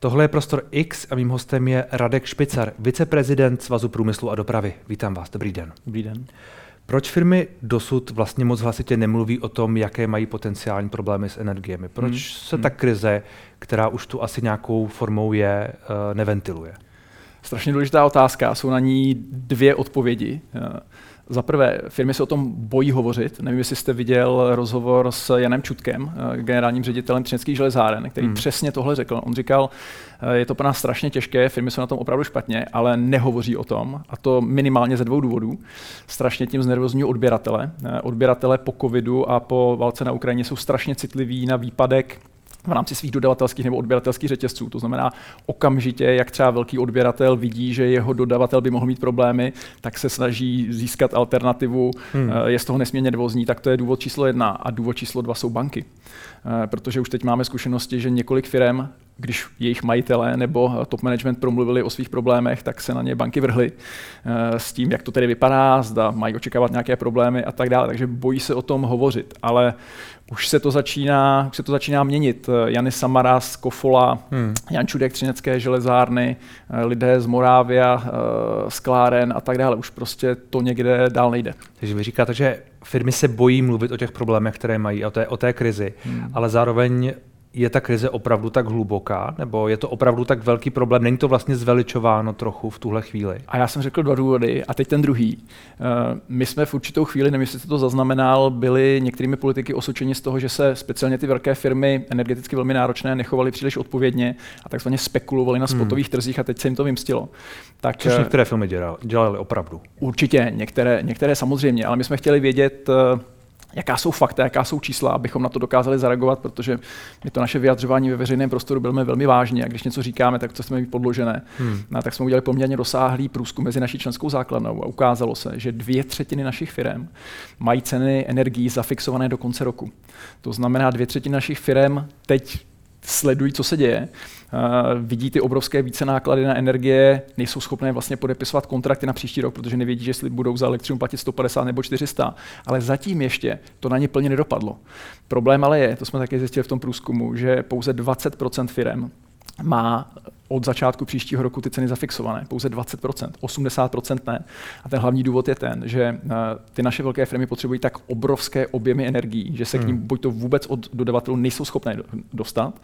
Tohle je Prostor X a mým hostem je Radek Špicar, viceprezident Svazu průmyslu a dopravy. Vítám vás, dobrý den. Dobrý den. Proč firmy dosud vlastně moc hlasitě nemluví o tom, jaké mají potenciální problémy s energiemi? Proč hmm. se ta krize, která už tu asi nějakou formou je, eh, neventiluje? Strašně důležitá otázka, jsou na ní dvě odpovědi. Za prvé, firmy se o tom bojí hovořit. Nevím, jestli jste viděl rozhovor s Janem Čutkem, eh, generálním ředitelem Třineckých železáren, který hmm. přesně tohle řekl. On říkal, eh, je to pro nás strašně těžké, firmy jsou na tom opravdu špatně, ale nehovoří o tom, a to minimálně ze dvou důvodů. Strašně tím znervozní odběratele. Eh, odběratele po covidu a po válce na Ukrajině jsou strašně citliví na výpadek v rámci svých dodavatelských nebo odběratelských řetězců. To znamená, okamžitě, jak třeba velký odběratel vidí, že jeho dodavatel by mohl mít problémy, tak se snaží získat alternativu, hmm. Eh, je z toho nesmírně nervózní, tak to je důvod číslo jedna. A důvod číslo dva jsou banky. Eh, protože už teď máme zkušenosti, že několik firm když jejich majitelé nebo top management promluvili o svých problémech, tak se na ně banky vrhly eh, s tím, jak to tedy vypadá, zda mají očekávat nějaké problémy a tak dále. Takže bojí se o tom hovořit, ale už se to začíná, už se to začíná měnit. Jany Samaras, Kofola, hmm. Jan Čudek, Třinecké železárny, eh, lidé z Morávia, eh, z Kláren a tak dále. Už prostě to někde dál nejde. Takže vy říkáte, že firmy se bojí mluvit o těch problémech, které mají, o té, o té krizi, hmm. ale zároveň je ta krize opravdu tak hluboká, nebo je to opravdu tak velký problém? Není to vlastně zveličováno trochu v tuhle chvíli? A já jsem řekl dva důvody a teď ten druhý. Eh, my jsme v určitou chvíli, nevím, jestli jste to zaznamenal, byli některými politiky osočeni z toho, že se speciálně ty velké firmy energeticky velmi náročné nechovaly příliš odpovědně a takzvaně spekulovali na hmm. spotových hmm. trzích a teď se jim to vymstilo. Tak, Což eh, některé firmy dělali, dělali opravdu. Určitě, některé, některé samozřejmě, ale my jsme chtěli vědět, eh, jaká jsou fakta, jaká jsou čísla, abychom na to dokázali zareagovat, protože my to naše vyjadřování ve veřejném prostoru bylo velmi vážně a když něco říkáme, tak to chceme mít podložené. Hmm. No, tak jsme udělali poměrně rozsáhlý průzkum mezi naší členskou základnou a ukázalo se, že dvě třetiny našich firm mají ceny energií zafixované do konce roku. To znamená, dvě třetiny našich firm teď sledují, co se děje, vidí ty obrovské více náklady na energie, nejsou schopné vlastně podepisovat kontrakty na příští rok, protože nevědí, že jestli budou za elektřinu platit 150 nebo 400, ale zatím ještě to na ně plně nedopadlo. Problém ale je, to jsme také zjistili v tom průzkumu, že pouze 20% firm má od začátku příštího roku ty ceny zafixované, pouze 20%, 80% ne. A ten hlavní důvod je ten, že eh, ty naše velké firmy potřebují tak obrovské objemy energií, že se hmm. k ním buď to vůbec od dodavatelů nejsou schopné dostat,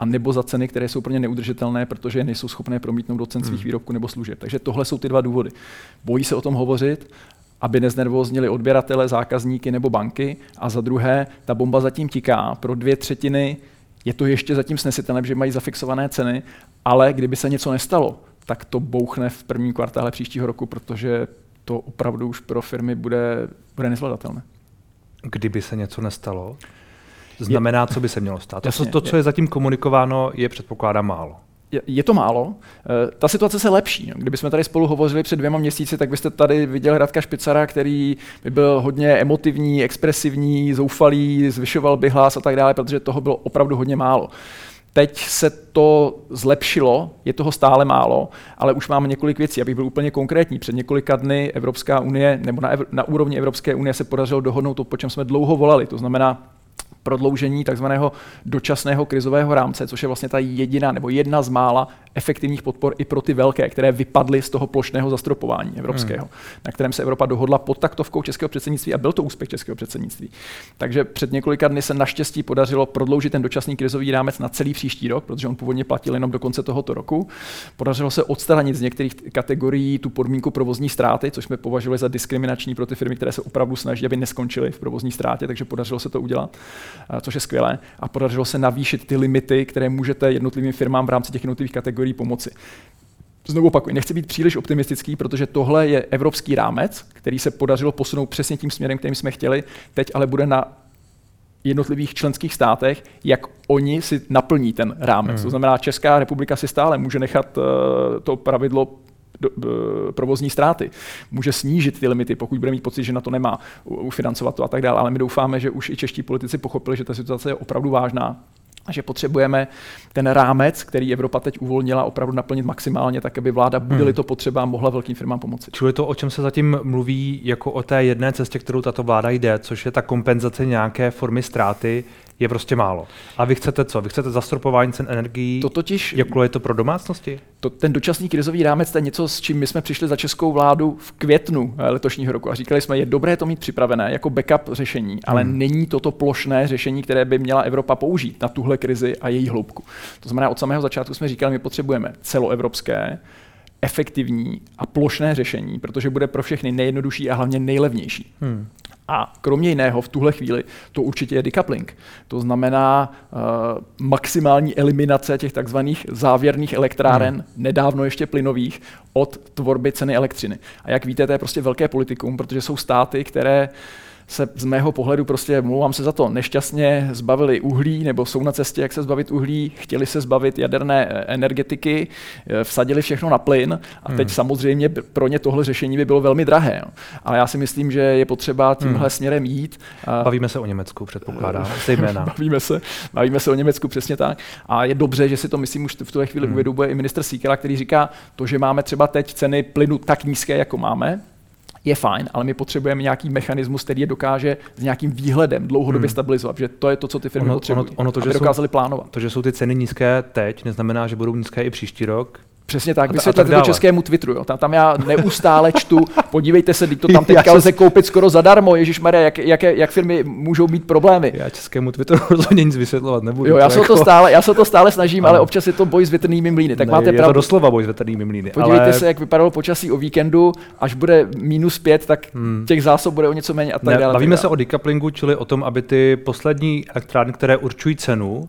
a nebo za ceny, které jsou pro ně neudržitelné, protože je nejsou schopné promítnout do cen svých hmm. výrobků nebo služeb. Takže tohle jsou ty dva důvody. Bojí se o tom hovořit, aby neznervoznili odběratele, zákazníky nebo banky. A za druhé, ta bomba zatím tiká. Pro dvě třetiny je to ještě zatím snesitelné, že mají zafixované ceny, ale kdyby se něco nestalo, tak to bouchne v prvním kvartále příštího roku, protože to opravdu už pro firmy bude, bude nezvladatelné. Kdyby se něco nestalo? Znamená, co by se mělo stát? Jasně, to, to, co je zatím komunikováno, je předpokládá málo je to málo. Eh, ta situace se lepší. Kdyby jsme tady spolu hovořili před dvěma měsíci, tak byste tady viděl Radka Špicara, který by byl hodně emotivní, expresivní, zoufalý, zvyšoval by hlas a tak dále, protože toho bylo opravdu hodně málo. Teď se to zlepšilo, je toho stále málo, ale už máme několik věcí. Abych byl úplně konkrétní. Před několika dny Evropská unie, nebo na, na úrovni Evropské unie se podařilo dohodnout to, po čem jsme dlouho volali. To znamená prodloužení takzvaného dočasného krizového rámce, což je vlastně ta jediná nebo jedna z mála efektivních podpor i pro ty velké, které vypadly z toho plošného zastropování evropského, hmm. na kterém se Evropa dohodla pod taktovkou českého předsednictví a byl to úspěch českého předsednictví. Takže před několika dny se naštěstí podařilo prodloužit ten dočasný krizový rámec na celý příští rok, protože on původně platil jenom do konce tohoto roku. Podařilo se odstranit z některých kategorií tu podmínku provozní ztráty, což jsme považovali za diskriminační pro ty firmy, které se opravdu snaží, aby neskončily v provozní ztrátě, takže podařilo se to udělat, což je skvělé. A podařilo se navýšit ty limity, které můžete jednotlivým firmám v rámci těch jednotlivých kategorií kategorií pomoci. Znovu opakuju, nechci být příliš optimistický, protože tohle je evropský rámec, který se podařilo posunout přesně tím směrem, kterým jsme chtěli, teď ale bude na jednotlivých členských státech, jak oni si naplní ten rámec. Hmm. To znamená, Česká republika si stále může nechat uh, to pravidlo do, uh, provozní ztráty. Může snížit ty limity, pokud bude mít pocit, že na to nemá ufinancovat to a tak dále. Ale my doufáme, že už i čeští politici pochopili, že ta situace je opravdu vážná že potřebujeme ten rámec, který Evropa teď uvolnila, opravdu naplnit maximálně, tak aby vláda, bude-li hmm. to potřeba, mohla velkým firmám pomoci. Čili to, o čem se zatím mluví, jako o té jedné cestě, kterou tato vláda jde, což je ta kompenzace nějaké formy ztráty, je prostě málo. A vy chcete co? Vy chcete zastropování cen energií? To totiž, Jakou je to pro domácnosti? To, ten dočasný krizový rámec to je něco, s čím my jsme přišli za českou vládu v květnu eh, letošního roku a říkali jsme, je dobré to mít připravené jako backup řešení, ale hmm. není to to plošné řešení, které by měla Evropa použít na tuhle krizi a její hloubku. To znamená, od samého začátku jsme říkali, my potřebujeme celoevropské, efektivní a plošné řešení, protože bude pro všechny nejjednodušší a hlavně nejlevnější. Hmm. A kromě jiného v tuhle chvíli to určitě je decoupling. To znamená uh, maximální eliminace těch takzvaných závěrných elektráren, hmm. nedávno ještě plynových, od tvorby ceny elektřiny. A jak víte, to je prostě velké politikum, protože jsou státy, které uh, se z mého pohledu prostě, mluvám se za to, nešťastně zbavili uhlí, nebo jsou na cestě, jak se zbavit uhlí, chtěli se zbavit jaderné eh, energetiky, eh, vsadili všechno na plyn a teď hmm. samozřejmě pro ně tohle řešení by bylo velmi drahé. Ale já si myslím, že je potřeba tímhle hmm. směrem jít. Bavíme se o Německu, předpokládám, zejména. bavíme, se, bavíme se o Německu, přesně tak. A je dobře, že si to, myslím, už v tuhle chvíli hmm. uvědomuje i minister Síkela, který říká, to, že máme třeba teď ceny plynu tak nízké, jako máme, je fajn, ale my potřebujeme nějaký mechanismus, který je dokáže s nějakým výhledem dlouhodobě hmm. stabilizovat, že to je to, co ty firmy ono, potřebují, ono, ono to, aby že dokázali jsou, plánovat. To, že jsou ty ceny nízké teď, neznamená, že budou nízké i příští rok. Přesně tak, vysvětlete to českému Twitteru. Jo. Tam, tam já neustále čtu, podívejte se, to tam teďka lze koupit skoro zadarmo, Ježíš Maria, jak, jak, jak, firmy můžou mít problémy. Já českému Twitteru rozhodně nic vysvětlovat nebudu. Jo, já, se jako... to stále, já se to stále snažím, ano. ale občas je to boj s větrnými mlýny. Tak ne, máte je pravdu. to doslova boj s větrnými mlýny. Podívejte ale... se, jak vypadalo počasí o víkendu, až bude minus pět, tak hmm. těch zásob bude o něco méně a tak dále. Bavíme se o decouplingu, čili o tom, aby ty poslední elektrárny, které určují cenu,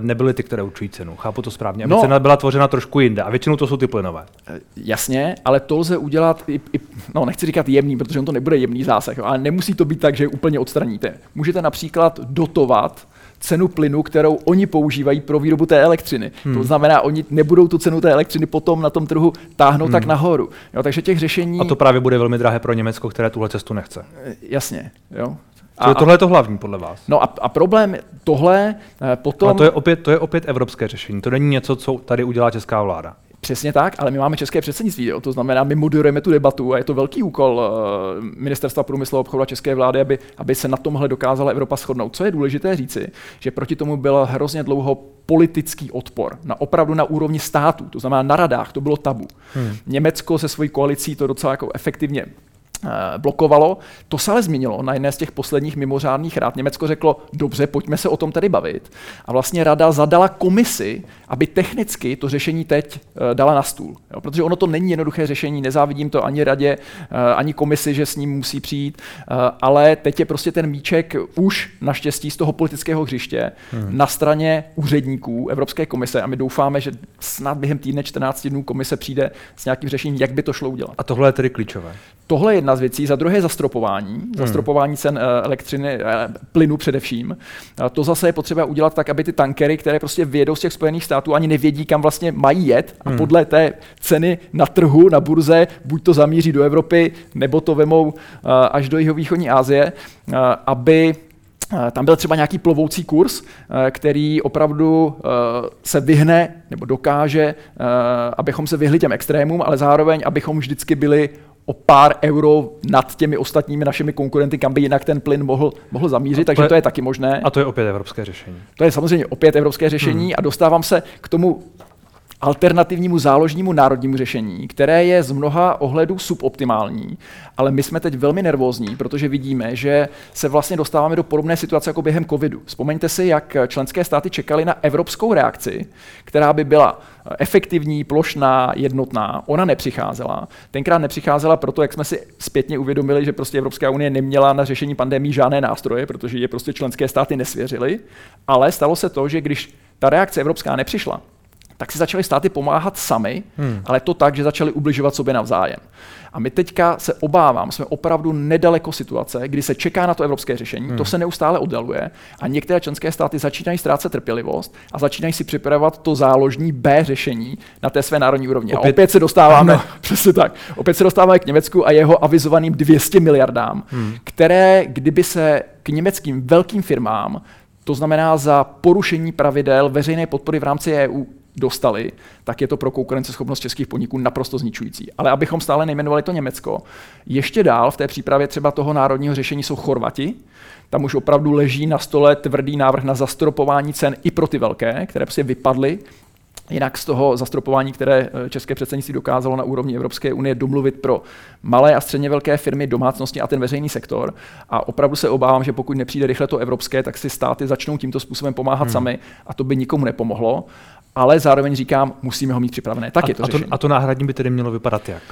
nebyly ty, které určují cenu. Chápu to správně. Aby no, cena byla tvořena trošku jinde. A většinou to jsou ty plynové. Eh, jasně, ale to lze udělat, i, i, no nechci říkat jemný, protože on to nebude jemný zásah, ale nemusí to být tak, že úplně odstraníte. Můžete například dotovat cenu plynu, kterou oni používají pro výrobu té elektřiny. Hmm. To znamená, oni nebudou tu cenu té elektřiny potom na tom trhu táhnout hmm. tak nahoru. Jo, takže těch řešení... A to právě bude velmi drahé pro Německo, které tuhle cestu nechce. Eh, jasně, jo. A, tohle je to hlavní podle vás. No a, a problém tohle eh, potom... A to je, opět, to je opět evropské řešení. To není něco, co tady udělá česká vláda. Přesně tak, ale my máme české předsednictví, jo? to znamená, my moderujeme tu debatu a je to velký úkol uh, Ministerstva průmyslu a obchodu a české vlády, aby, aby se na tomhle dokázala Evropa shodnout. Co je důležité říci, že proti tomu byl hrozně dlouho politický odpor, na opravdu na úrovni států, to znamená na radách, to bylo tabu. Hmm. Německo se svojí koalicí to docela jako efektivně Eh, blokovalo. To se ale změnilo na jedné z těch posledních mimořádných rád. Německo řeklo, dobře, pojďme se o tom tedy bavit. A vlastně rada zadala komisi, aby technicky to řešení teď eh, dala na stůl. Jo, protože ono to není jednoduché řešení, nezávidím to ani radě, eh, ani komisi, že s ním musí přijít, ale teď je prostě ten míček už naštěstí z toho politického hřiště hmm. na straně úředníků Evropské komise a my doufáme, že snad během týdne 14 dnů komise přijde s nějakým řešením, jak by to šlo udělat. A tohle je tedy klíčové. Tohle je jedna z věcí. Za druhé zastropování, hmm. zastropování cen eh, elektřiny, eh, plynu především. To zase je potřeba udělat tak, aby ty tankery, které prostě vyjedou z těch Spojených států, ani nevědí, kam vlastně mají jet a hmm. podle té ceny na trhu, na burze, buď to zamíří do Evropy, nebo to vemou eh, až do jihovýchodní Asie, aby tam byl třeba nějaký plovoucí kurz, který opravdu se vyhne nebo dokáže, abychom se vyhli těm extrémům, ale zároveň, abychom vždycky byli o pár euro nad těmi ostatními našimi konkurenty, kam by jinak ten plyn mohl, mohl zamířit, to takže je, to je taky možné. A to je opět evropské řešení. To je samozřejmě opět evropské řešení hmm. a dostávám se k tomu alternativnímu záložnímu národnímu řešení, které je z mnoha ohledů suboptimální, ale my jsme teď velmi nervózní, protože vidíme, že se vlastně dostáváme do podobné situace jako během covidu. Vzpomeňte si, jak členské státy čekaly na evropskou reakci, která by byla efektivní, plošná, jednotná. Ona nepřicházela. Tenkrát nepřicházela proto, jak jsme si zpětně uvědomili, že prostě Evropská unie neměla na řešení pandemí žádné nástroje, protože je prostě členské státy nesvěřily. Ale stalo se to, že když ta reakce evropská nepřišla, tak si začaly státy pomáhat sami, hmm. ale to tak, že začaly ubližovat sobě navzájem. A my teďka se obávám, jsme opravdu nedaleko situace, kdy se čeká na to evropské řešení, hmm. to se neustále oddaluje a některé členské státy začínají ztrácet trpělivost a začínají si připravovat to záložní B řešení na té své národní úrovni. Opět, a opět se dostáváme, no. přesně tak, opět se dostáváme k Německu a jeho avizovaným 200 miliardám, hmm. které, kdyby se k německým velkým firmám to znamená za porušení pravidel veřejné podpory v rámci EU dostali, tak je to pro konkurenceschopnost českých podniků naprosto zničující. Ale abychom stále nejmenovali to Německo, ještě dál v té přípravě třeba toho národního řešení jsou Chorvati, tam už opravdu leží na stole tvrdý návrh na zastropování cen i pro ty velké, které prostě vypadly Jinak z toho zastropování, které eh, české předsednictví dokázalo na úrovni Evropské unie domluvit pro malé a středně velké firmy, domácnosti a ten veřejný sektor. A opravdu se obávám, že pokud nepřijde rychle to evropské, tak si státy začnou tímto způsobem pomáhat hmm. sami a to by nikomu nepomohlo. Ale zároveň říkám, musíme ho mít připravené. Tak a, je to, a to, a to náhradní by tedy mělo vypadat jak?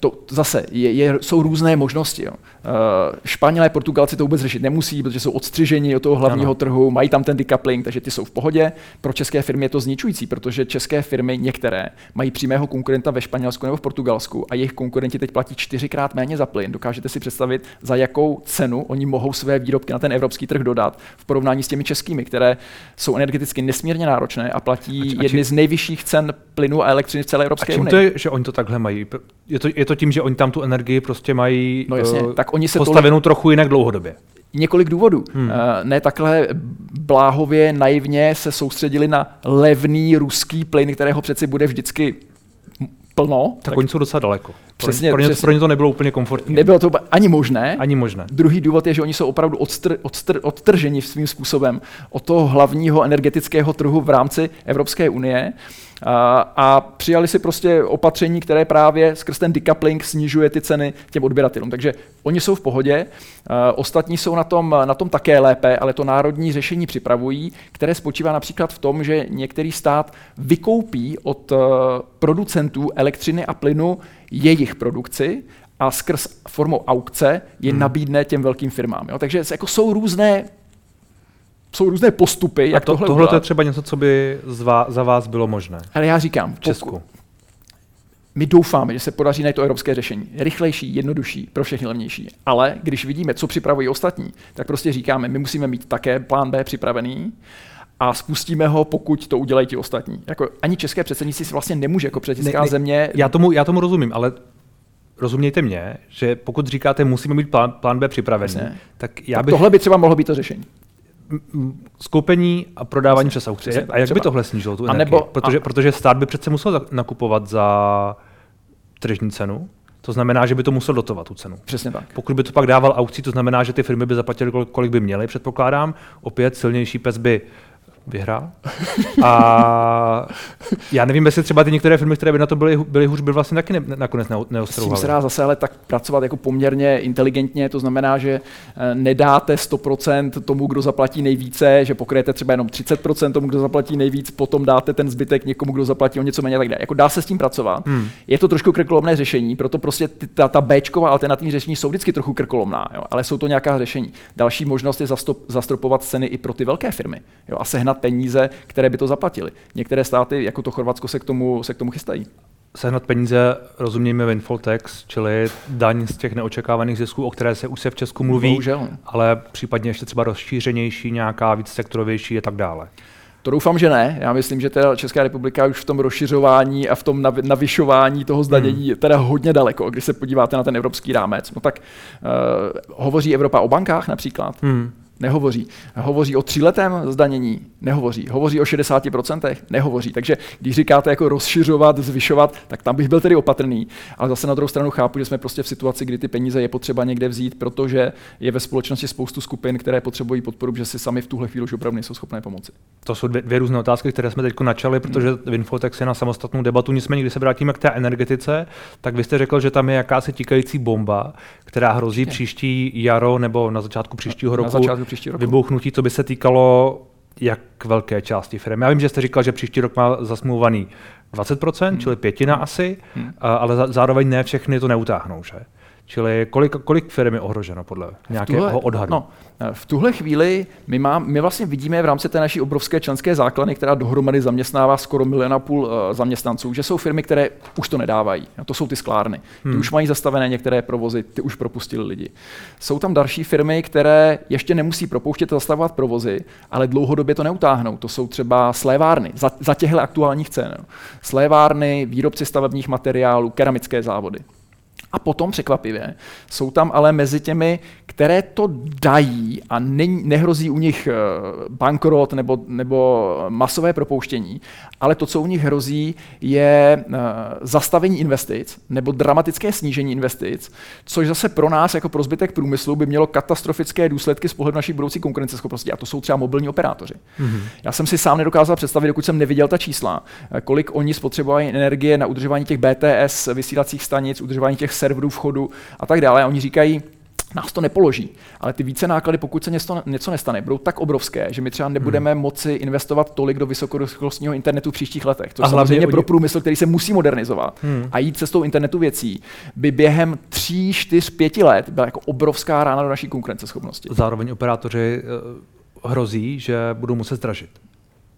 To zase je, je, jsou různé možnosti. Jo. Uh, Španělé, Portugalci to vůbec řešit nemusí, protože jsou odstřiženi od toho hlavního ano. trhu, mají tam ten decoupling, takže ty jsou v pohodě. Pro české firmy je to zničující, protože české firmy některé mají přímého konkurenta ve Španělsku nebo v Portugalsku a jejich konkurenti teď platí čtyřikrát méně za plyn. Dokážete si představit, za jakou cenu oni mohou své výrobky na ten evropský trh dodat v porovnání s těmi českými, které jsou energeticky nesmírně náročné a platí a či, a či, jedny z nejvyšších cen plynu a elektřiny v celé Evropské unii. to je, že oni to takhle mají? Je to, je to tím, že oni tam tu energii prostě mají no jasně, uh, tak oni se postavenou tolik... trochu jinak dlouhodobě. Několik důvodů. Hmm. Uh, ne takhle bláhově, naivně se soustředili na levný ruský plyn, kterého přeci bude vždycky plno. Tak, tak oni jsou docela daleko. Přesně, pro, ně, přesně. pro ně to nebylo úplně komfortní. Nebylo to ani možné. Ani možné. Druhý důvod je, že oni jsou opravdu odstr, odstr, odtrženi svým způsobem od toho hlavního energetického trhu v rámci Evropské unie a přijali si prostě opatření, které právě skrz ten decoupling snižuje ty ceny těm odběratelům. Takže oni jsou v pohodě, ostatní jsou na tom, na tom také lépe, ale to národní řešení připravují, které spočívá například v tom, že některý stát vykoupí od e, producentů elektřiny a plynu jejich produkci a skrz formou aukce je hmm. nabídne těm velkým firmám. Jo? Takže jako jsou různé jsou různé postupy, jak to, tohle Tohle je třeba něco, co by zvá, za vás bylo možné. Ale já říkám, v Česku. My doufáme, že se podaří najít to evropské řešení. Rychlejší, jednodušší, pro všechny levnější. Ale když vidíme, co připravují ostatní, tak prostě říkáme, my musíme mít také plán B připravený a spustíme ho, pokud to udělají ti ostatní. Jako ani české předsednictví si vlastně nemůže jako předsednická ne, ne, země. Já tomu, já tomu rozumím, ale rozumějte mě, že pokud říkáte, musíme mít plán, plán B připravený, Jasně. tak já tak bych... Tohle by třeba mohlo být to řešení skoupení a prodávání přes aukci. A jak by tohle snížilo tu energii? Nebo, protože, a... protože stát by přece musel nakupovat za tržní cenu, to znamená, že by to musel dotovat tu cenu. Přesně tak. Pokud by to pak dával aukcí, to znamená, že ty firmy by zaplatily, kolik by měly, předpokládám. Opět silnější pes by vyhrál. A já nevím, jestli třeba ty některé firmy, které by na to byly, byly hůř, by vlastně taky ne, nakonec neostrouhaly. S se dá zase ale tak pracovat jako poměrně inteligentně, to znamená, že eh, nedáte 100% tomu, kdo zaplatí nejvíce, že pokryjete třeba jenom 30% tomu, kdo zaplatí nejvíc, potom dáte ten zbytek někomu, kdo zaplatí o něco méně, tak dále. Jako dá se s tím pracovat. Hmm. Je to trošku krkolomné řešení, proto prostě ta, ta Bčková alternativní řešení jsou vždycky trochu krkolomná, jo, ale jsou to nějaká řešení. Další možnost je zastop, zastropovat ceny i pro ty velké firmy jo, a sehnat peníze, které by to zaplatili. Některé státy, jako to Chorvatsko, se k tomu, se k tomu chystají. Sehnat peníze rozumíme windfall tax, čili daň z těch neočekávaných zisků, o které se už se v Česku mluví, Bohužel. ale případně ještě třeba rozšířenější, nějaká víc sektorovější a tak dále. To doufám, že ne. Já myslím, že teda Česká republika už v tom rozšiřování a v tom navyšování toho zdanění hmm. je teda hodně daleko, když se podíváte na ten evropský rámec. No tak uh, hovoří Evropa o bankách například. Hmm. Nehovoří. Hovoří o tříletém zdanění? Nehovoří. Hovoří o 60%? Nehovoří. Takže když říkáte jako rozšiřovat, zvyšovat, tak tam bych byl tedy opatrný. Ale zase na druhou stranu chápu, že jsme prostě v situaci, kdy ty peníze je potřeba někde vzít, protože je ve společnosti spoustu skupin, které potřebují podporu, že si sami v tuhle chvíli už opravdu nejsou schopné pomoci. To jsou dvě, dvě různé otázky, které jsme teď načali, protože hmm. Winfotex je na samostatnou debatu. Nicméně, když se vrátíme k té energetice, tak vy jste řekl, že tam je jakási tikající bomba, která hrozí příští jaro nebo na začátku příštího roku. Na začátku příští roku. Vybouchnutí, co by se týkalo jak velké části firmy. Já vím, že jste říkal, že příští rok má zasmluvaný 20%, hmm. čili pětina hmm. asi, hmm. ale zároveň ne všechny to neutáhnou, že? Čili kolik, kolik firm je ohroženo podle nějakého tuhle, odhadu? No, v tuhle chvíli my, má, my vlastně vidíme v rámci té naší obrovské členské základny, která dohromady zaměstnává skoro milion a půl uh, zaměstnanců, že jsou firmy, které už to nedávají. A to jsou ty sklárny. Ty hmm. už mají zastavené některé provozy, ty už propustili lidi. Jsou tam další firmy, které ještě nemusí propouštět a zastavovat provozy, ale dlouhodobě to neutáhnou. To jsou třeba slévárny za, za těchto aktuálních cen. Slévárny, výrobci stavebních materiálů, keramické závody. A potom překvapivě jsou tam ale mezi těmi, které to dají a ne, nehrozí u nich eh, bankrot nebo, nebo masové propouštění, ale to, co u nich hrozí, je uh, zastavení investic nebo dramatické snížení investic, což zase pro nás jako pro zbytek průmyslu by mělo katastrofické důsledky z pohledu naší budoucí konkurenceschopnosti a to jsou třeba mobilní operátoři. Mm-hmm. Já jsem si sám nedokázal představit, dokud jsem neviděl ta čísla, eh, kolik oni spotřebovají energie na udržování těch BTS vysílacích stanic, udržování těch serverů vchodu a tak dále. A oni říkají, nás to nepoloží. Ale ty více náklady, pokud se něco, něco nestane, budou tak obrovské, že my třeba nebudeme hmm. moci investovat tolik do vysokorychlostního internetu v příštích letech. To samozřejmě pro průmysl, který se musí modernizovat hmm. a jít cestou internetu věcí, by během 3, 4, 5 let byla jako obrovská rána do naší konkurenceschopnosti. Zároveň operátoři eh, hrozí, že budou muset zdražit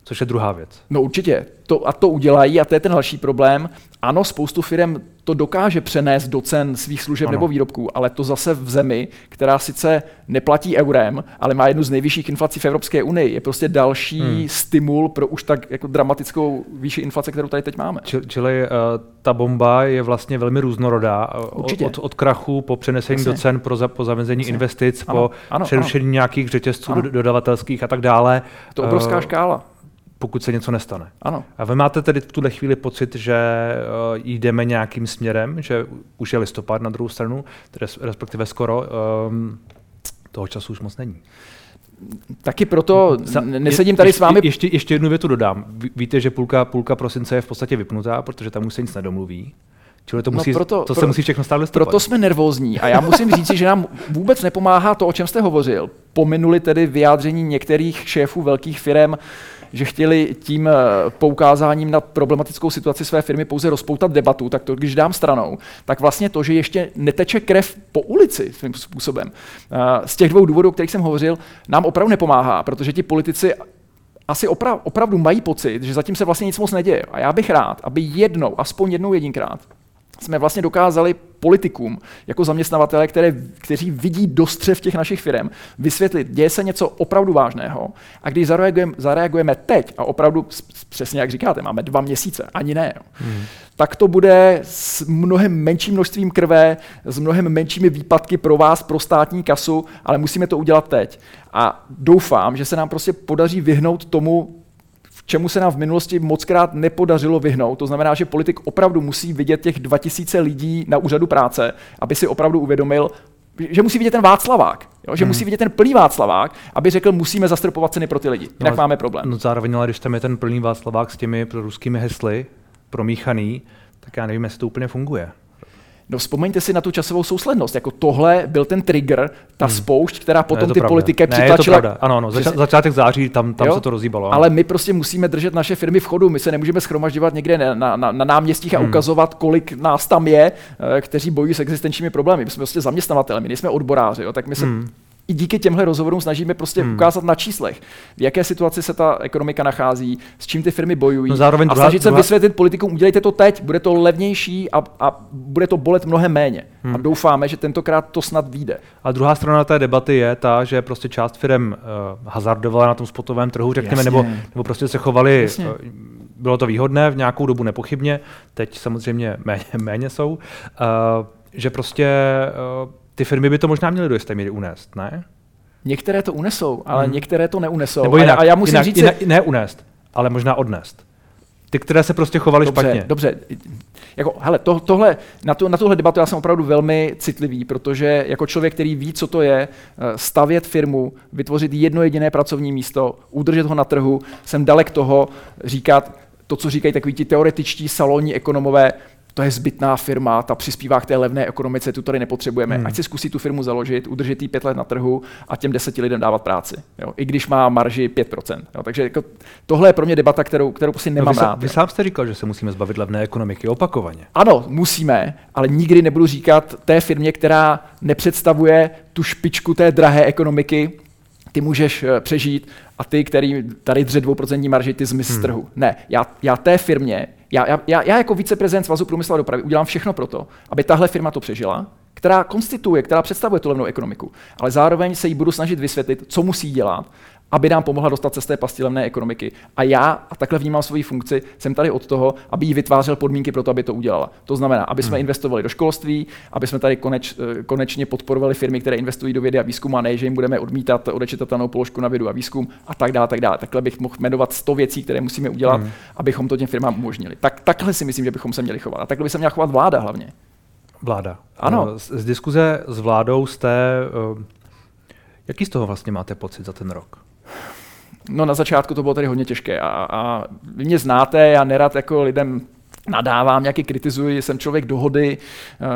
což je druhá věc. No určitě. To, a to udělají a to je ten další problém. Ano, spoustu firm to dokáže přenést do cen svých služeb ano. nebo výrobků, ale to zase v zemi, která sice neplatí eurem, ale má jednu z nejvyšších inflací v Evropské unii, je prostě další hmm. stimul pro už tak jako dramatickou výši inflace, kterou tady teď máme. Čili, čili uh, ta bomba je vlastně velmi různorodá. Eh, Určitě. Od, od krachu po přenesení Jasně. do cen, pro, za, po zamezení Jasně. investic, ano. po ano, přerušení ano. nějakých řetězců ano. dodavatelských a tak dále. To je obrovská uh, škála pokud se něco nestane. Ano. A vy máte tedy v tuhle chvíli pocit, že uh, jdeme nějakým směrem, že už je listopad na druhou stranu, respektive skoro, um, toho času už moc není. Taky proto nesedím tady s vámi. Ještě, ještě jednu větu dodám. Víte, že půlka, půlka prosince je v podstatě vypnutá, protože tam už se nic nedomluví. Čili to, no musí, no proto, to se musí všechno stát listopad. Proto jsme nervózní a já musím říct, že nám vůbec nepomáhá to, o čem jste hovořil. Pominuli tedy vyjádření některých šéfů velkých firm, že chtěli tím eh, poukázáním na problematickou situaci své firmy pouze rozpoutat debatu, tak to když dám stranou, tak vlastně to, že ještě neteče krev po ulici svým způsobem, eh, z těch dvou důvodů, o kterých jsem hovořil, nám opravdu nepomáhá, protože ti politici asi opra- opravdu mají pocit, že zatím se vlastně nic moc neděje. A já bych rád, aby jednou, aspoň jednou jedinkrát, jsme vlastně dokázali politikům jako zaměstnavatele, které, kteří vidí do střev těch našich firm, vysvětlit, děje se něco opravdu vážného a když zareagujeme, zareagujeme teď a opravdu přesně jak říkáte, máme dva měsíce, ani ne, jo, hmm. tak to bude s mnohem menším množstvím krve, s mnohem menšími výpadky pro vás, pro státní kasu, ale musíme to udělat teď. A doufám, že se nám prostě podaří vyhnout tomu, čemu se nám v minulosti mockrát nepodařilo vyhnout. To znamená, že politik opravdu musí vidět těch 2000 lidí na úřadu práce, aby si opravdu uvědomil, že musí vidět ten Václavák, jo? že hmm. musí vidět ten plný Václavák, aby řekl, musíme zastropovat ceny pro ty lidi, jinak no, máme problém. No zároveň, ale když tam je ten plný Václavák s těmi ruskými hesly, promíchaný, tak já nevím, jestli to úplně funguje. No vzpomeňte si na tu časovou souslednost. Jako tohle byl ten trigger, ta hmm. spoušť, která potom ty politiky přitlačila. Ne, je to Ano, ano. Zača- začátek září, tam, tam se to rozjíbalo. Ano. Ale my prostě musíme držet naše firmy v chodu. My se nemůžeme schromažďovat někde na, na, na, na náměstích a hmm. ukazovat, kolik nás tam je, eh, kteří bojují s existenčními problémy. My jsme prostě zaměstnavatele, my nejsme odboráři, jo, tak my se hmm i díky těmhle rozhovorům snažíme prostě hmm. ukázat na číslech, v jaké situaci se ta ekonomika nachází, s čím ty firmy bojují. No zároveň a snažit se vysvětlit politikům, udělejte to teď, bude to levnější a, a bude to bolet mnohem méně. Hmm. A doufáme, že tentokrát to snad vyjde. A druhá strana té debaty je ta, že prostě část firm uh, hazardovala na tom spotovém trhu, řekněme, nebo, nebo prostě se chovali, uh, bylo to výhodné v nějakou dobu nepochybně, teď samozřejmě méně, méně jsou, uh, že prostě uh, ty firmy by to možná měly do jisté míry unést, ne? Některé to unesou, ale hmm. některé to neunesou. Nebo jinak, a já musím jinak, říct, jinak, ne unést, ale možná odnést. Ty, které se prostě chovaly dobře, špatně. Dobře, jako, hele, to, tohle, na, to, na tuhle debatu já jsem opravdu velmi citlivý, protože jako člověk, který ví, co to je, eh, stavět firmu, vytvořit jedno jediné pracovní místo, udržet ho na trhu, jsem dalek toho říkat to, co říkají takový ti teoretičtí salonní ekonomové, to je zbytná firma, ta přispívá k té levné ekonomice, tu tady nepotřebujeme. Hmm. Ať si zkusí tu firmu založit, udržet ji pět let na trhu a těm deseti lidem dávat práci. Jo? I když má marži 5%. Jo? Takže jako, tohle je pro mě debata, kterou, kterou prostě nemám no, vy, rád. Vy sám jste říkal, že se musíme zbavit levné ekonomiky opakovaně. Ano, musíme, ale nikdy nebudu říkat té firmě, která nepředstavuje tu špičku té drahé ekonomiky, ty můžeš eh, přežít a ty, který tady dře 2% marži, ty zmiz hmm. z trhu. Ne, já, já té firmě, já, já, já jako viceprezident Svazu průmyslu a dopravy udělám všechno pro to, aby tahle firma to přežila, která konstituje, která představuje tu levnou ekonomiku, ale zároveň se jí budu snažit vysvětlit, co musí dělat, aby nám pomohla dostat se z té pastilemné ekonomiky. A já, a takhle vnímám svoji funkci, jsem tady od toho, aby jí vytvářel podmínky pro to, aby to udělala. To znamená, aby jsme hmm. investovali do školství, aby jsme tady koneč, eh, konečně podporovali firmy, které investují do vědy a výzkumu, a ne, že jim budeme odmítat odečitatelnou položku na vědu a výzkum a tak dále, tak dále. Takhle bych mohl jmenovat 100 věcí, které musíme udělat, hmm. abychom to těm firmám umožnili. Tak, takhle si myslím, že bychom se měli chovat. A takhle by se měla chovat vláda hlavně. Vláda. Ano. Z, z diskuze s vládou jste. Uh, jaký z toho vlastně máte pocit za ten rok? No na začátku to bylo tady hodně těžké a, a vy mě znáte, já nerad jako lidem nadávám, nějaký kritizuji, jsem člověk dohody, uh,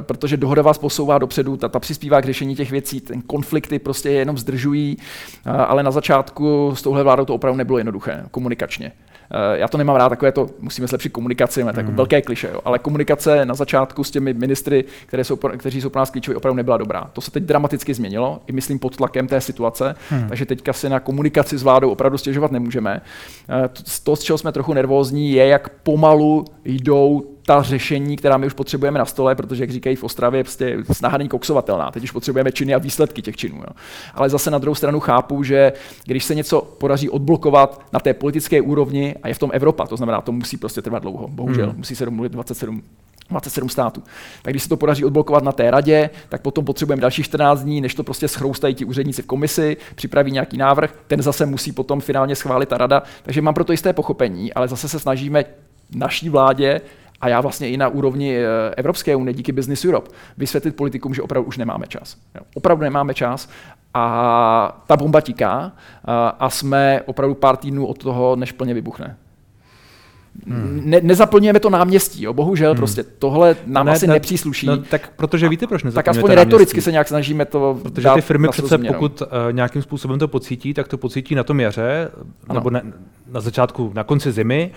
protože dohoda vás posouvá dopředu, ta, ta přispívá k řešení těch věcí, ten konflikty prostě jenom zdržují, uh, ale na začátku s touhle vládou to opravdu nebylo jednoduché komunikačně. Eh, já to nemám rád, takové to, musíme zlepšit komunikaci, mm. jako velké kliše, jo. ale komunikace na začátku s těmi ministry, které jsou, kteří jsou pro nás klíčoví, opravdu nebyla dobrá. To se teď dramaticky změnilo, i myslím pod tlakem té situace, mm. takže teďka si na komunikaci s vládou opravdu stěžovat nemůžeme. Eh, to, z čeho jsme trochu nervózní, je, jak pomalu jdou ta řešení, která my už potřebujeme na stole, protože, jak říkají v Ostravě, prostě snaha není koksovatelná. Teď už potřebujeme činy a výsledky těch činů. Jo. Ale zase na druhou stranu chápu, že když se něco podaří odblokovat na té politické úrovni, a je v tom Evropa, to znamená, to musí prostě trvat dlouho. Bohužel, hmm. musí se domluvit 27 27 států. Tak když se to podaří odblokovat na té radě, tak potom potřebujeme dalších 14 dní, než to prostě schroustají ti úředníci v komisi, připraví nějaký návrh, ten zase musí potom finálně schválit ta rada. Takže mám proto jisté pochopení, ale zase se snažíme naší vládě a já vlastně i na úrovni eh, Evropské unie díky Business Europe vysvětlit politikům, že opravdu už nemáme čas. Opravdu nemáme čas a ta bomba tiká a jsme opravdu pár týdnů od toho, než plně vybuchne. Hmm. Ne, nezaplňujeme to náměstí, jo. bohužel hmm. prostě tohle nám ne, asi ne, nepřísluší. No, tak protože víte, proč Tak aspoň retoricky se nějak snažíme to Protože ty firmy přece, pokud uh, nějakým způsobem to pocítí, tak to pocítí na tom jaře, ano. nebo ne, na začátku, na konci zimy,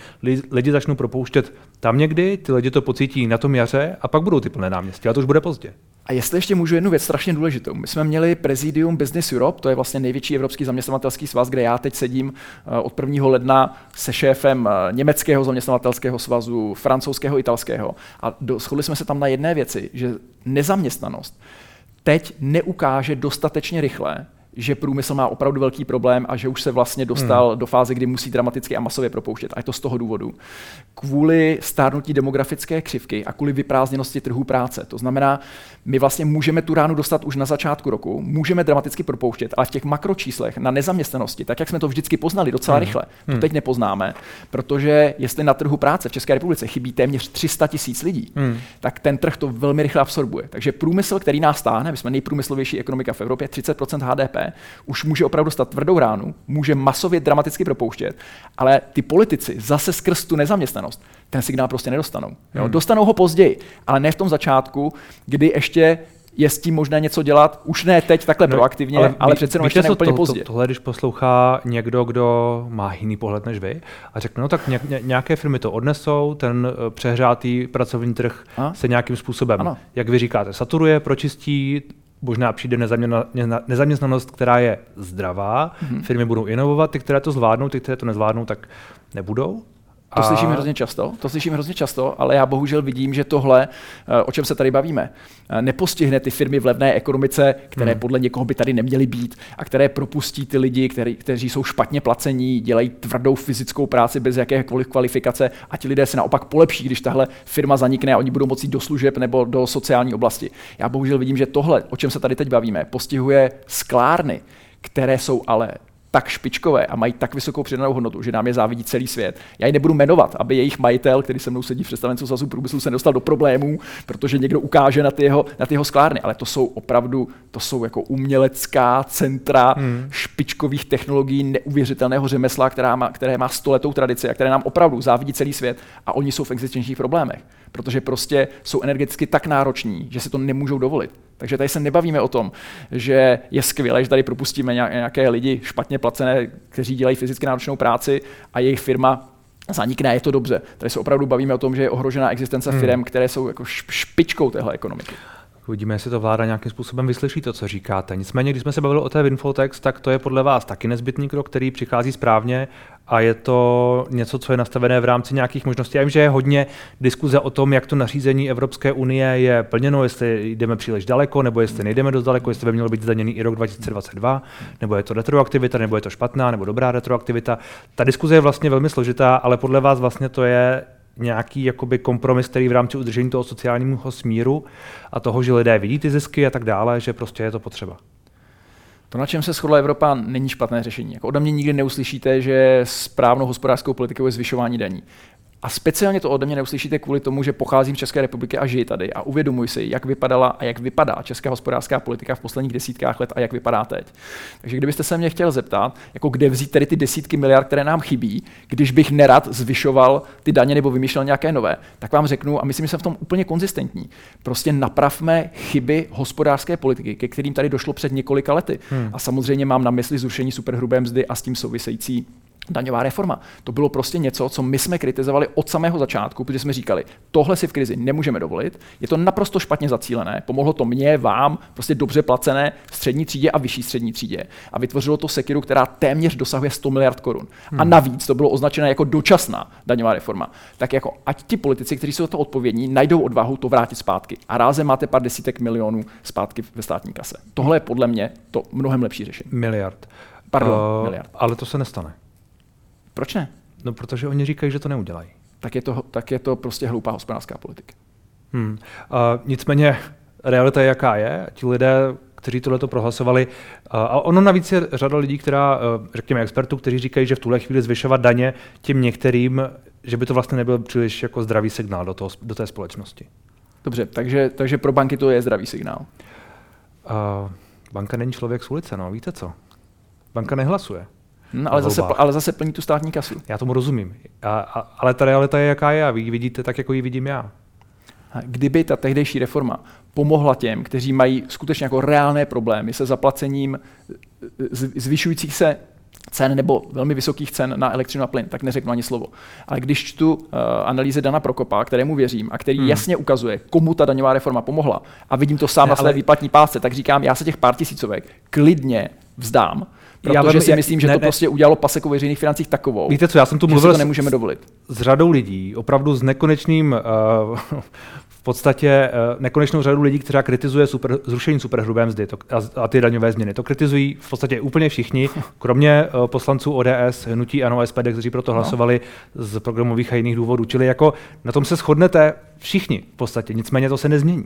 lidi začnou propouštět tam někdy, ty lidi to pocítí na tom jaře a pak budou ty plné náměstí, a to už bude pozdě. A jestli ještě můžu jednu věc strašně důležitou. My jsme měli Presidium Business Europe, to je vlastně největší evropský zaměstnavatelský svaz, kde já teď sedím eh, od 1. ledna se šéfem eh, německého zaměstnavatelského svazu, francouzského, italského. A shodli jsme se tam na jedné věci, že nezaměstnanost teď neukáže dostatečně rychle, že průmysl má opravdu velký problém a že už se vlastně dostal hmm. do fáze, kdy musí dramaticky a masově propouštět. A je to z toho důvodu. Kvůli stárnutí demografické křivky a kvůli vyprázdněnosti trhu práce. To znamená, my vlastně můžeme tu ránu dostat už na začátku roku, můžeme dramaticky propouštět, ale v těch makročíslech na nezaměstnanosti, tak jak jsme to vždycky poznali docela hmm. rychle, to hmm. teď nepoznáme, protože jestli na trhu práce v České republice chybí téměř 300 tisíc lidí, hmm. tak ten trh to velmi rychle absorbuje. Takže průmysl, který nás stáhne, my jsme nejprůmyslovější ekonomika v Evropě, 30 HDP, už může opravdu stát tvrdou ránu, může masově dramaticky propouštět, ale ty politici zase skrz tu nezaměstnanost ten signál prostě nedostanou. Jo? Hmm. Dostanou ho později, ale ne v tom začátku, kdy ještě je s tím možné něco dělat, už ne teď takhle no, proaktivně, ale, ale přece jenom ještě ne úplně to, pozdě. To, tohle, když poslouchá někdo, kdo má jiný pohled než vy a řekne, no tak ně, ně, nějaké firmy to odnesou, ten uh, přehrátý pracovní trh a? se nějakým způsobem, ano. jak vy říkáte, saturuje, pročistí, možná přijde nezaměstnanost, která je zdravá, mm-hmm. firmy budou inovovat, ty, které to zvládnou, ty, které to nezvládnou, tak nebudou. To a... slyším hrozně často, to slyším hrozně často, ale já bohužel vidím, že tohle, eh, o čem se tady bavíme, eh, nepostihne ty firmy v levné ekonomice, které hmm. podle někoho by tady neměly být a které propustí ty lidi, který, kteří jsou špatně placení, dělají tvrdou fyzickou práci bez jakékoliv kvalifikace a ti lidé se naopak polepší, když tahle firma zanikne a oni budou moci do služeb nebo do sociální oblasti. Já bohužel vidím, že tohle, o čem se tady teď bavíme, postihuje sklárny, které jsou ale tak špičkové a mají tak vysokou přidanou hodnotu, že nám je závidí celý svět. Já ji nebudu jmenovat, aby jejich majitel, který se mnou sedí v představenců svazu průmyslu, se nedostal do problémů, protože někdo ukáže na ty jeho, na ty jeho sklárny. Ale to jsou opravdu, to jsou jako umělecká centra hmm. špičkových technologií, neuvěřitelného řemesla, která má, které má stoletou tradici a které nám opravdu závidí celý svět a oni jsou v existenčních problémech, protože prostě jsou energeticky tak nároční, že si to nemůžou dovolit. Takže tady se nebavíme o tom, že je skvělé, že tady propustíme nějaké lidi špatně placené, kteří dělají fyzicky náročnou práci a jejich firma zanikne, je to dobře. Tady se opravdu bavíme o tom, že je ohrožená existence hmm. firm, které jsou jako špičkou téhle ekonomiky. Uvidíme, jestli to vláda nějakým způsobem vyslyší to, co říkáte. Nicméně, když jsme se bavili o té Winfotex, tak to je podle vás taky nezbytný krok, který přichází správně a je to něco, co je nastavené v rámci nějakých možností. Já vím, že je hodně diskuze o tom, jak to nařízení Evropské unie je plněno, jestli jdeme příliš daleko, nebo jestli nejdeme dost daleko, jestli by mělo být zdaněný i rok 2022, nebo je to retroaktivita, nebo je to špatná, nebo dobrá retroaktivita. Ta diskuze je vlastně velmi složitá, ale podle vás vlastně to je nějaký jakoby kompromis, který v rámci udržení toho sociálního smíru a toho, že lidé vidí ty zisky a tak dále, že prostě je to potřeba. To, na čem se shodla Evropa, není špatné řešení. Jako ode mě nikdy neuslyšíte, že správnou hospodářskou politikou je zvyšování daní. A speciálně to ode mě neuslyšíte kvůli tomu, že pocházím z České republiky a žiji tady a uvědomuji si, jak vypadala a jak vypadá česká hospodářská politika v posledních desítkách let a jak vypadá teď. Takže kdybyste se mě chtěl zeptat, jako kde vzít tedy ty desítky miliard, které nám chybí, když bych nerad zvyšoval ty daně nebo vymýšlel nějaké nové, tak vám řeknu, a myslím, že jsem v tom úplně konzistentní. Prostě napravme chyby hospodářské politiky, ke kterým tady došlo před několika lety. Hmm. A samozřejmě mám na mysli zrušení superhrubé mzdy a s tím související daňová reforma. To bylo prostě něco, co my jsme kritizovali od samého začátku, protože jsme říkali, tohle si v krizi nemůžeme dovolit, je to naprosto špatně zacílené, pomohlo to mně, vám, prostě dobře placené střední třídě a vyšší střední třídě a vytvořilo to sekiru, která téměř dosahuje 100 miliard korun. Hmm. A navíc to bylo označené jako dočasná daňová reforma. Tak jako ať ti politici, kteří jsou za to odpovědní, najdou odvahu to vrátit zpátky. A rázem máte pár desítek milionů zpátky ve státní kase. Tohle je podle mě to mnohem lepší řešení. Miliard. Pardon, uh, miliard. Ale to se nestane. Proč ne? No, protože oni říkají, že to neudělají. Tak je to, tak je to prostě hloupá hospodářská politika. Hmm. Uh, nicméně realita je, jaká je. Ti lidé, kteří tohle to prohlasovali. A ono navíc je řada lidí, která, řekněme expertů, kteří říkají, že v tuhle chvíli zvyšovat daně těm některým, že by to vlastně nebyl příliš jako zdravý signál do, toho, do té společnosti. Dobře, takže, takže pro banky to je zdravý signál. Uh, banka není člověk z ulice, no víte co? Banka nehlasuje. No, ale, zase, ale zase plní tu státní kasu. Já tomu rozumím. A, a, ale ta realita je, jaká je a vy ji vidíte tak, jako ji vidím já. Kdyby ta tehdejší reforma pomohla těm, kteří mají skutečně jako reálné problémy se zaplacením zvyšujících se cen nebo velmi vysokých cen na elektřinu a plyn, tak neřeknu ani slovo. Ale když čtu uh, analýzy Dana Prokopa, kterému věřím a který hmm. jasně ukazuje, komu ta daňová reforma pomohla, a vidím to sám ne, na své ale... výplatní pásce, tak říkám, já se těch pár tisícovek klidně vzdám, Protože já si myslím, že ne, to ne, prostě udělalo paseku veřejných financích takovou. Víte co, já jsem tu mluvil to nemůžeme dovolit. S, s řadou lidí, opravdu s nekonečným uh, v podstatě uh, nekonečnou řadu lidí, která kritizuje super, zrušení superhrubé mzdy to, a, a ty daňové změny. To kritizují v podstatě úplně všichni, kromě uh, poslanců ODS, hnutí ANO, SPD, kteří proto no. hlasovali z programových a jiných důvodů. Čili jako na tom se shodnete všichni v podstatě, nicméně to se nezmění.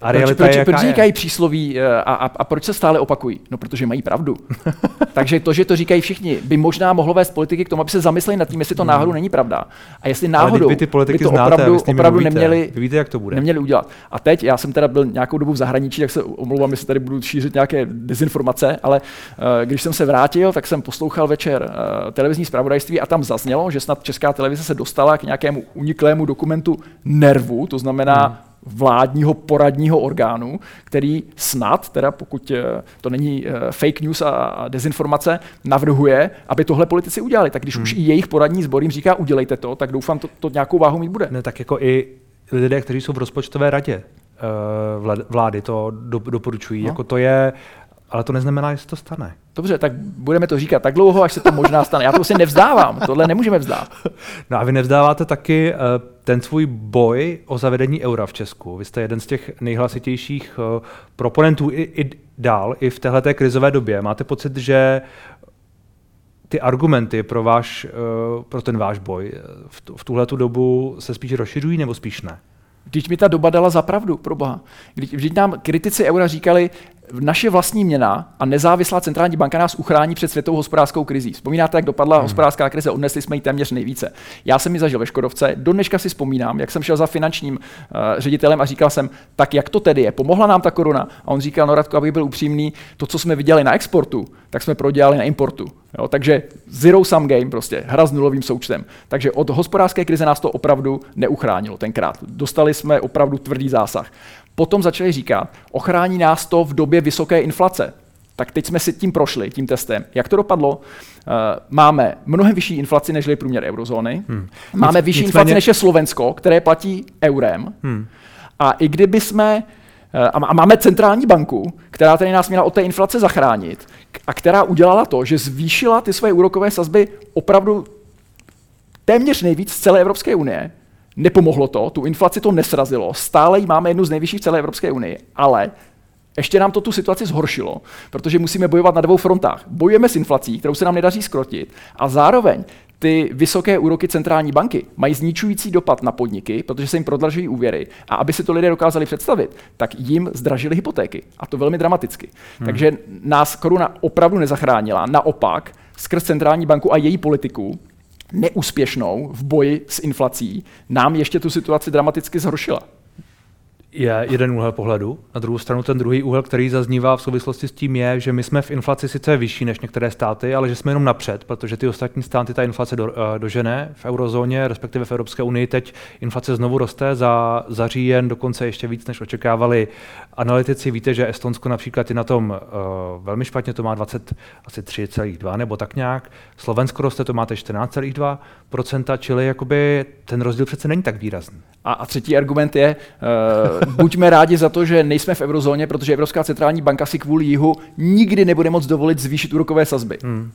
A realita proč, je, proč, proč říkají přísloví eh, a, a, a proč se stále opakují? No, protože mají pravdu. Takže to, že to říkají všichni, by možná mohlo vést politiky k tomu, aby se zamysleli nad tím, jestli to hmm. náhodou není pravda. A jestli náhodou vy ty by to znáte, opravdu, opravdu neměli, vy víte, jak to bude. neměli udělat. A teď, já jsem teda byl nějakou dobu v zahraničí, tak se omlouvám, jestli tady budu šířit nějaké dezinformace, ale uh, když jsem se vrátil, tak jsem poslouchal večer uh, televizní zpravodajství a tam zaznělo, že snad česká televize se dostala k nějakému uniklému dokumentu nervu, to znamená hmm vládního poradního orgánu, který snad, teda pokud eh, to není eh, fake news a dezinformace, navrhuje, aby tohle politici udělali. Tak když hmm. už i jejich poradní sbor jim říká, udělejte to, tak doufám, to, to nějakou váhu mít bude. Ne, tak jako i lidé, kteří jsou v rozpočtové radě eh, vlády, to doporučují. No. Jako to je ale to neznamená, že se to stane. Dobře, tak budeme to říkat tak dlouho, až se to možná stane. Já to prostě nevzdávám, tohle nemůžeme vzdát. No a vy nevzdáváte taky uh, ten svůj boj o zavedení eura v Česku. Vy jste jeden z těch nejhlasitějších uh, proponentů i, i dál, i v této krizové době. Máte pocit, že ty argumenty pro, váš, uh, pro ten váš boj v, v tuhle dobu se spíš rozšiřují nebo spíš ne? Když mi ta doba dala za pravdu, pro boha. Když nám kritici eura říkali, naše vlastní měna a nezávislá centrální banka nás uchrání před světovou hospodářskou krizí. Vzpomínáte, jak dopadla hmm. hospodářská krize? Odnesli jsme ji téměř nejvíce. Já jsem ji zažil ve Škodovce. Do dneška si vzpomínám, jak jsem šel za finančním uh, ředitelem a říkal jsem, tak jak to tedy je? Pomohla nám ta koruna? A on říkal, no Radko, abych byl upřímný, to, co jsme viděli na exportu, tak jsme prodělali na importu. Jo, takže zero sum game prostě, hra s nulovým součtem. Takže od hospodářské krize nás to opravdu neuchránilo tenkrát. Dostali jsme opravdu tvrdý zásah. Potom začali říkat, ochrání nás to v době vysoké inflace. Tak teď jsme si tím prošli, tím testem. Jak to dopadlo? Uh, máme mnohem vyšší inflaci, než je průměr eurozóny. Hmm. Máme vyšší nicméně... inflaci, než je Slovensko, které platí eurem. Hmm. A i kdyby jsme Eh, a máme centrální banku, která tady nás měla od té inflace zachránit a která udělala to, že zvýšila ty své úrokové sazby opravdu téměř nejvíc z celé Evropské unie. Nepomohlo to, tu inflaci to nesrazilo, stále ji máme jednu z nejvyšších v celé Evropské unii, ale ještě nám to tu situaci zhoršilo, protože musíme bojovat na dvou frontách. Bojujeme s inflací, kterou se nám nedaří skrotit, a zároveň ty vysoké úroky centrální banky mají zničující dopad na podniky, protože se jim prodražují úvěry. A aby si to lidé dokázali představit, tak jim zdražily hypotéky. A to velmi dramaticky. Hmm. Takže nás koruna opravdu nezachránila. Naopak, skrz centrální banku a její politiku, neúspěšnou v boji s inflací, nám ještě tu situaci dramaticky zhoršila je jeden úhel pohledu. Na druhou stranu ten druhý úhel, který zaznívá v souvislosti s tím, je, že my jsme v inflaci sice vyšší než některé státy, ale že jsme jenom napřed, protože ty ostatní státy ta inflace do, uh, dožene v eurozóně, respektive v Evropské unii. Teď inflace znovu roste za, za říjen, dokonce ještě víc, než očekávali analytici. Víte, že Estonsko například je na tom uh, velmi špatně, to má 20, asi 3,2 nebo tak nějak. Slovensko roste, to máte 14,2%, čili jakoby ten rozdíl přece není tak výrazný. A, a třetí argument je, uh, buďme rádi za to, že nejsme v eurozóně, protože Evropská centrální banka si kvůli jihu nikdy nebude moc dovolit zvýšit úrokové sazby. Hmm.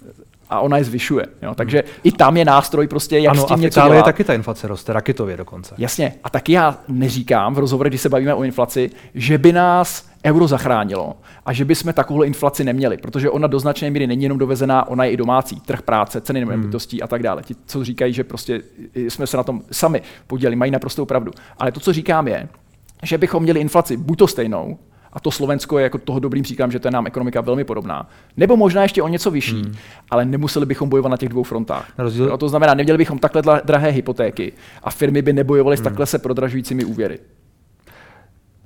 A ona je zvyšuje. Jo? Takže hmm. i tam je nástroj prostě, jak ano, s tím a v něco Itálii dělat. taky ta inflace roste, raketově dokonce. Jasně. A taky já neříkám v rozhovorech, když se bavíme o inflaci, že by nás euro zachránilo a že bychom takovou inflaci neměli, protože ona do značné míry není jenom dovezená, ona je i domácí, trh práce, ceny hmm. nemovitostí hmm. a tak dále. Ti, co říkají, že prostě jsme se na tom sami podělili, mají naprostou pravdu. Ale to, co říkám, je, že bychom měli inflaci buď to stejnou, a to Slovensko je jako toho dobrým příkladem, že to je nám ekonomika velmi podobná. Nebo možná ještě o něco vyšší, hmm. ale nemuseli bychom bojovat na těch dvou frontách. Rozdíl... to znamená, neměli bychom takhle drahé hypotéky a firmy by nebojovaly hmm. s takhle se prodražujícími úvěry.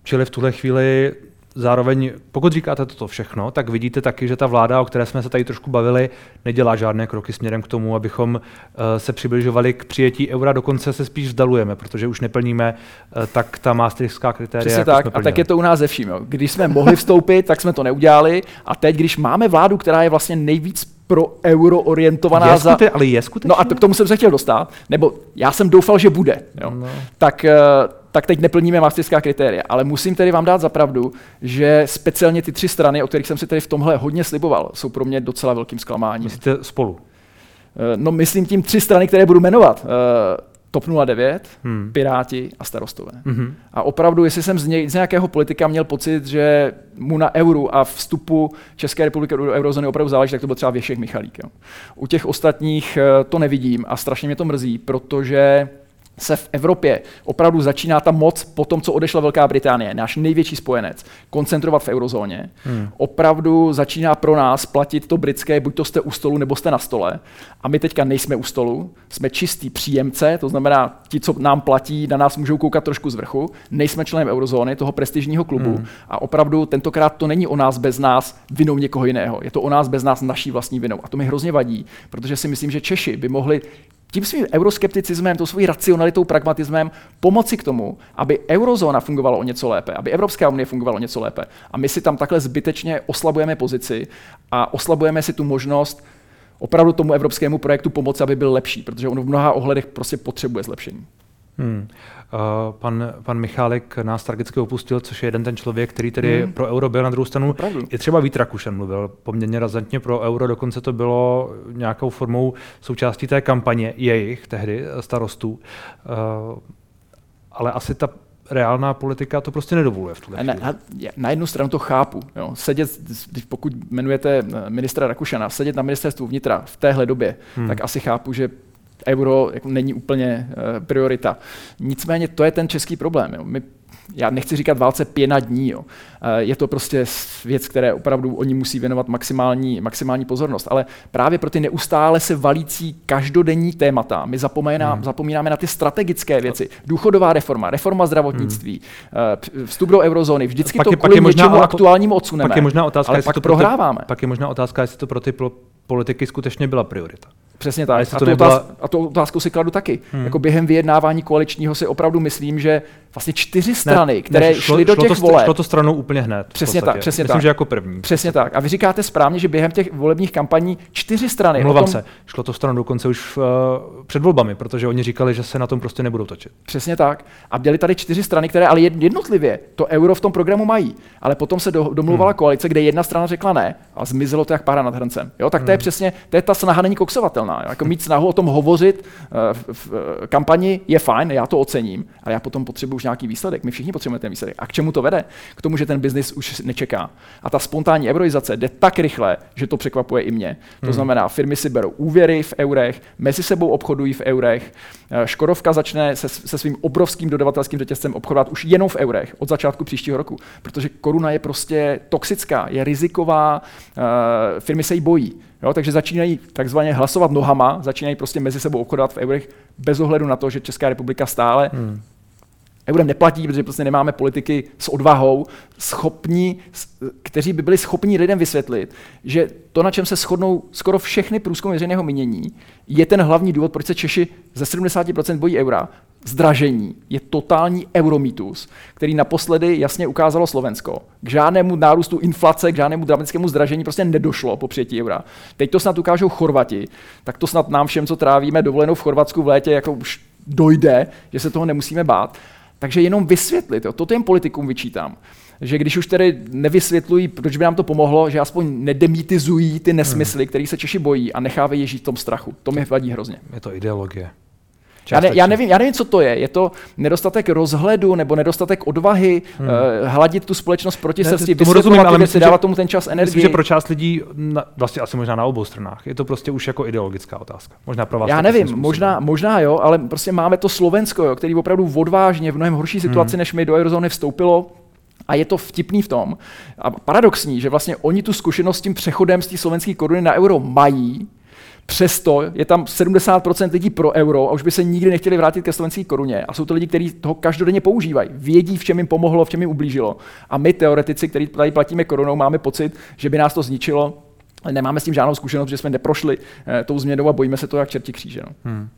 Čili v tuhle chvíli zároveň, pokud říkáte toto všechno, tak vidíte taky, že ta vláda, o které jsme se tady trošku bavili, nedělá žádné kroky směrem k tomu, abychom eh, se přibližovali k přijetí eura, dokonce se spíš vzdalujeme, protože už neplníme eh, tak ta maastrichtská kritéria. Přesně jako tak, a tak je to u nás ze vším. Jo. Když jsme mohli vstoupit, tak jsme to neudělali a teď, když máme vládu, která je vlastně nejvíc pro euro orientovaná je skute, za... Ale je skutečně? No a to, k tomu jsem se chtěl dostat, nebo já jsem doufal, že bude. Jo. No. Tak uh, tak teď neplníme maastrichtská kritéria. Ale musím tedy vám dát za pravdu, že speciálně ty tři strany, o kterých jsem si tedy v tomhle hodně sliboval, jsou pro mě docela velkým zklamáním. Myslíte spolu? Eh, no myslím tím tři strany, které budu jmenovat. Eh, TOP 09, hmm. Piráti a starostové. Hmm. A opravdu, jestli jsem z, ně, z nějakého politika měl pocit, že mu na euru a vstupu České republiky do eurozóny opravdu záleží, tak to byl třeba Věšek Michalík. Jo. U těch ostatních eh, to nevidím a strašně mě to mrzí, protože se v Evropě opravdu začíná ta moc po tom, co odešla Velká Británie, náš největší spojenec, koncentrovat v eurozóně. Hmm. Opravdu začíná pro nás platit to britské, buď to jste u stolu, nebo jste na stole. A my teďka nejsme u stolu, jsme čistý příjemce, to znamená, ti, co nám platí, na nás můžou koukat trošku z vrchu. Nejsme členem eurozóny, toho prestižního klubu. Hmm. A opravdu tentokrát to není o nás bez nás vinou někoho jiného. Je to o nás bez nás naší vlastní vinou. A to mi hrozně vadí, protože si myslím, že Češi by mohli tím svým euroskepticismem, tou svojí racionalitou, pragmatismem pomoci k tomu, aby eurozóna fungovala o něco lépe, aby Evropská unie fungovala o něco lépe. A my si tam takhle zbytečně oslabujeme pozici a oslabujeme si tu možnost opravdu tomu evropskému projektu pomoci, aby byl lepší, protože on v mnoha ohledech prostě potřebuje zlepšení. Hmm. Uh, pan, pan Michálek nás tragicky opustil, což je jeden ten člověk, který tedy hmm. pro euro byl na druhou stranu. Je třeba Vít Rakušan mluvil poměrně razantně pro euro, dokonce to bylo nějakou formou součástí té kampaně jejich tehdy starostů. Uh, ale asi ta reálná politika to prostě nedovoluje v tuhle na, na, na jednu stranu to chápu. Jo. Sedět, pokud jmenujete ministra Rakušana, sedět na ministerstvu vnitra v téhle době, hmm. tak asi chápu, že euro jako není úplně uh, priorita. Nicméně to je ten český problém. Jo. My já nechci říkat válce pěna dní. Jo. Eh, je to prostě věc, které opravdu oni musí věnovat maximální, maximální pozornost. Ale právě pro ty neustále se valící každodenní témata my zapomínáme, hmm. zapomínáme na ty strategické věci. Důchodová reforma, reforma zdravotnictví, hmm. vstup do eurozóny. Vždycky pak to je, kvůli pak je možná, něčemu aktuálnímu odsuneme. Pak je možná otázka, ale pak prohráváme. Ty, pak je možná otázka, jestli to pro ty politiky skutečně byla priorita. Přesně tak. A, to a, tu nebyla... otázku, a tu otázku si kladu taky. Hmm. Jako během vyjednávání koaličního si opravdu myslím, že vlastně čtyři strany, ne, které ne, šlo, šly do těch šlo to, voleb. Šlo to stranou úplně hned. Přesně tak, přesně Myslím, tak. že jako první. Přesně tak. A vy říkáte správně, že během těch volebních kampaní čtyři strany. Mluvám tom... se, šlo to stranou dokonce už uh, před volbami, protože oni říkali, že se na tom prostě nebudou točit. Přesně tak. A byly tady čtyři strany, které ale jednotlivě to euro v tom programu mají. Ale potom se do, domluvala hmm. koalice, kde jedna strana řekla ne a zmizelo to jak pára nad hrncem. Jo, tak to je hmm. přesně, to je ta snaha není koksovatelná. Jo? Jako mít snahu o tom hovořit uh, v, v, kampani je fajn, já to ocením, ale já potom potřebuji už nějaký výsledek. My všichni potřebujeme ten výsledek. A k čemu to vede? K tomu, že ten biznis už nečeká. A ta spontánní euroizace jde tak rychle, že to překvapuje i mě. To hmm. znamená, firmy si berou úvěry v eurech, mezi sebou obchodují v eurech. Eh, Škodovka začne se, se svým obrovským dodavatelským řetězcem obchodovat už jenom v eurech od začátku příštího roku, protože koruna je prostě toxická, je riziková, uh, firmy se jí bojí. Jo, takže začínají takzvaně hlasovat nohama, začínají prostě mezi sebou obchodovat v eurech bez ohledu na to, že Česká republika stále hmm eurem neplatí, protože prostě nemáme politiky s odvahou, schopní, kteří by byli schopni lidem vysvětlit, že to, na čem se shodnou skoro všechny průzkumy veřejného mínění, je ten hlavní důvod, proč se Češi ze 70% bojí eura. Zdražení je totální euromítus, který naposledy jasně ukázalo Slovensko. K žádnému nárůstu inflace, k žádnému dramatickému zdražení prostě nedošlo po přijetí eura. Teď to snad ukážou Chorvati, tak to snad nám všem, co trávíme dovolenou v Chorvatsku v létě, jako už dojde, že se toho nemusíme bát. Takže jenom vysvětlit, jo, to těm politikům vyčítám že když už tedy nevysvětlují, proč by nám to pomohlo, že aspoň nedemitizují ty nesmysly, hmm. který se Češi bojí a nechávají žít v tom strachu. To mi vadí hrozně. Je to ideologie. Já, ne, já, nevím, já nevím, co to je. Je to nedostatek rozhledu nebo nedostatek odvahy hmm. uh, hladit tu společnost proti ne, srsti, tomu rozumím, ale myslím, dávat tomu ten čas energii. Myslím, že pro část lidí, na, vlastně asi možná na obou stranách, je to prostě už jako ideologická otázka. Možná pro vás. Já nevím, možná, možná jo, ale prostě máme to Slovensko, jo, který opravdu odvážně v mnohem horší situaci, hmm. než my do eurozóny vstoupilo, a je to vtipný v tom, a paradoxní, že vlastně oni tu zkušenost s tím přechodem z té slovenské koruny na euro mají, Přesto je tam 70% lidí pro euro a už by se nikdy nechtěli vrátit ke slovenské koruně. A jsou to lidi, kteří toho každodenně používají. Vědí, v čem jim pomohlo, v čem jim ublížilo. A my, teoretici, kteří tady platíme korunou, máme pocit, že by nás to zničilo. Nemáme s tím žádnou zkušenost, že jsme neprošli eh, tou změnou a bojíme se to jak čerti kříže. No. Hmm.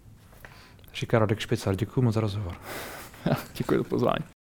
Říká Radek Špicar, děkuji moc za rozhovor. děkuji za pozvání.